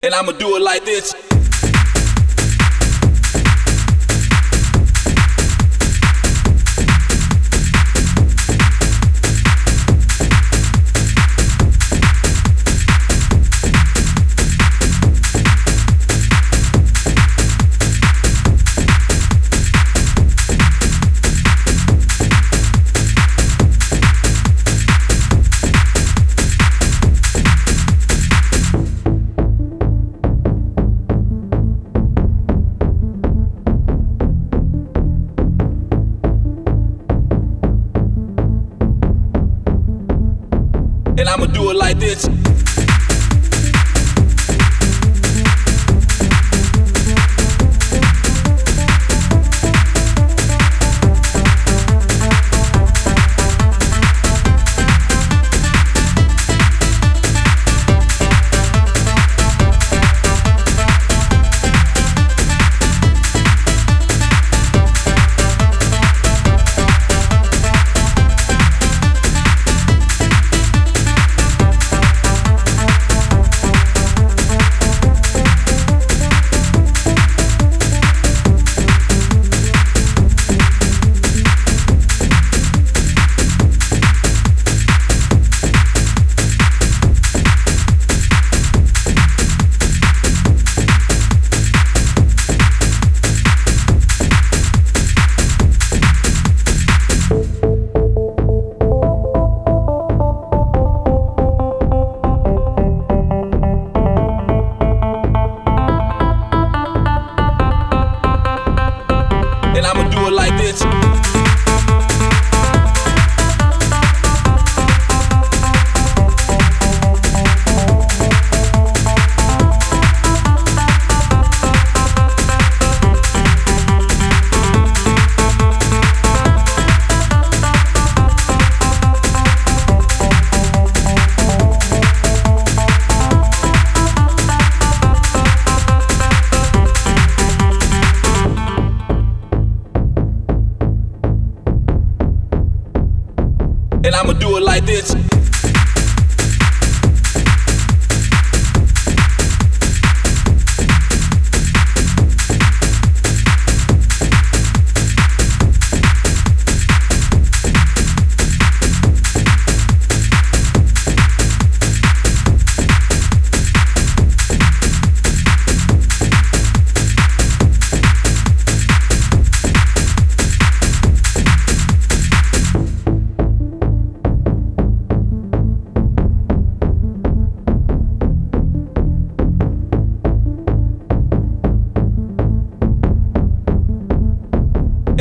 And I'ma do it like this. And I'ma do it like this. I'ma do it like this. I'ma do it like this.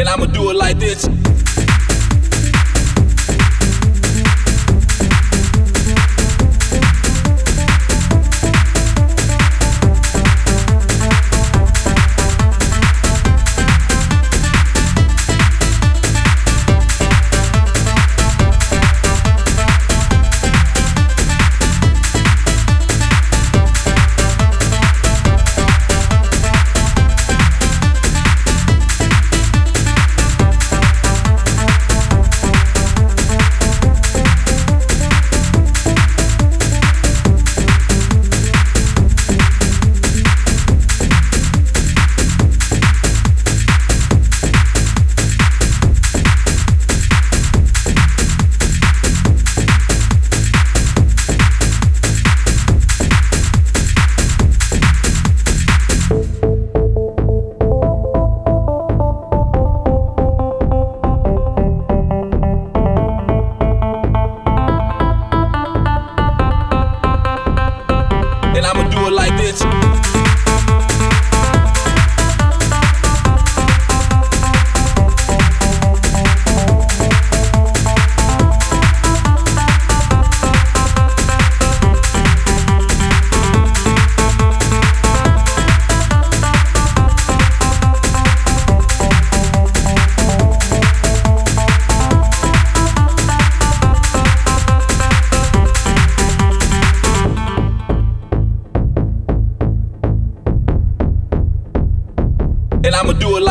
And I'ma do it like this. Do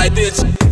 like this.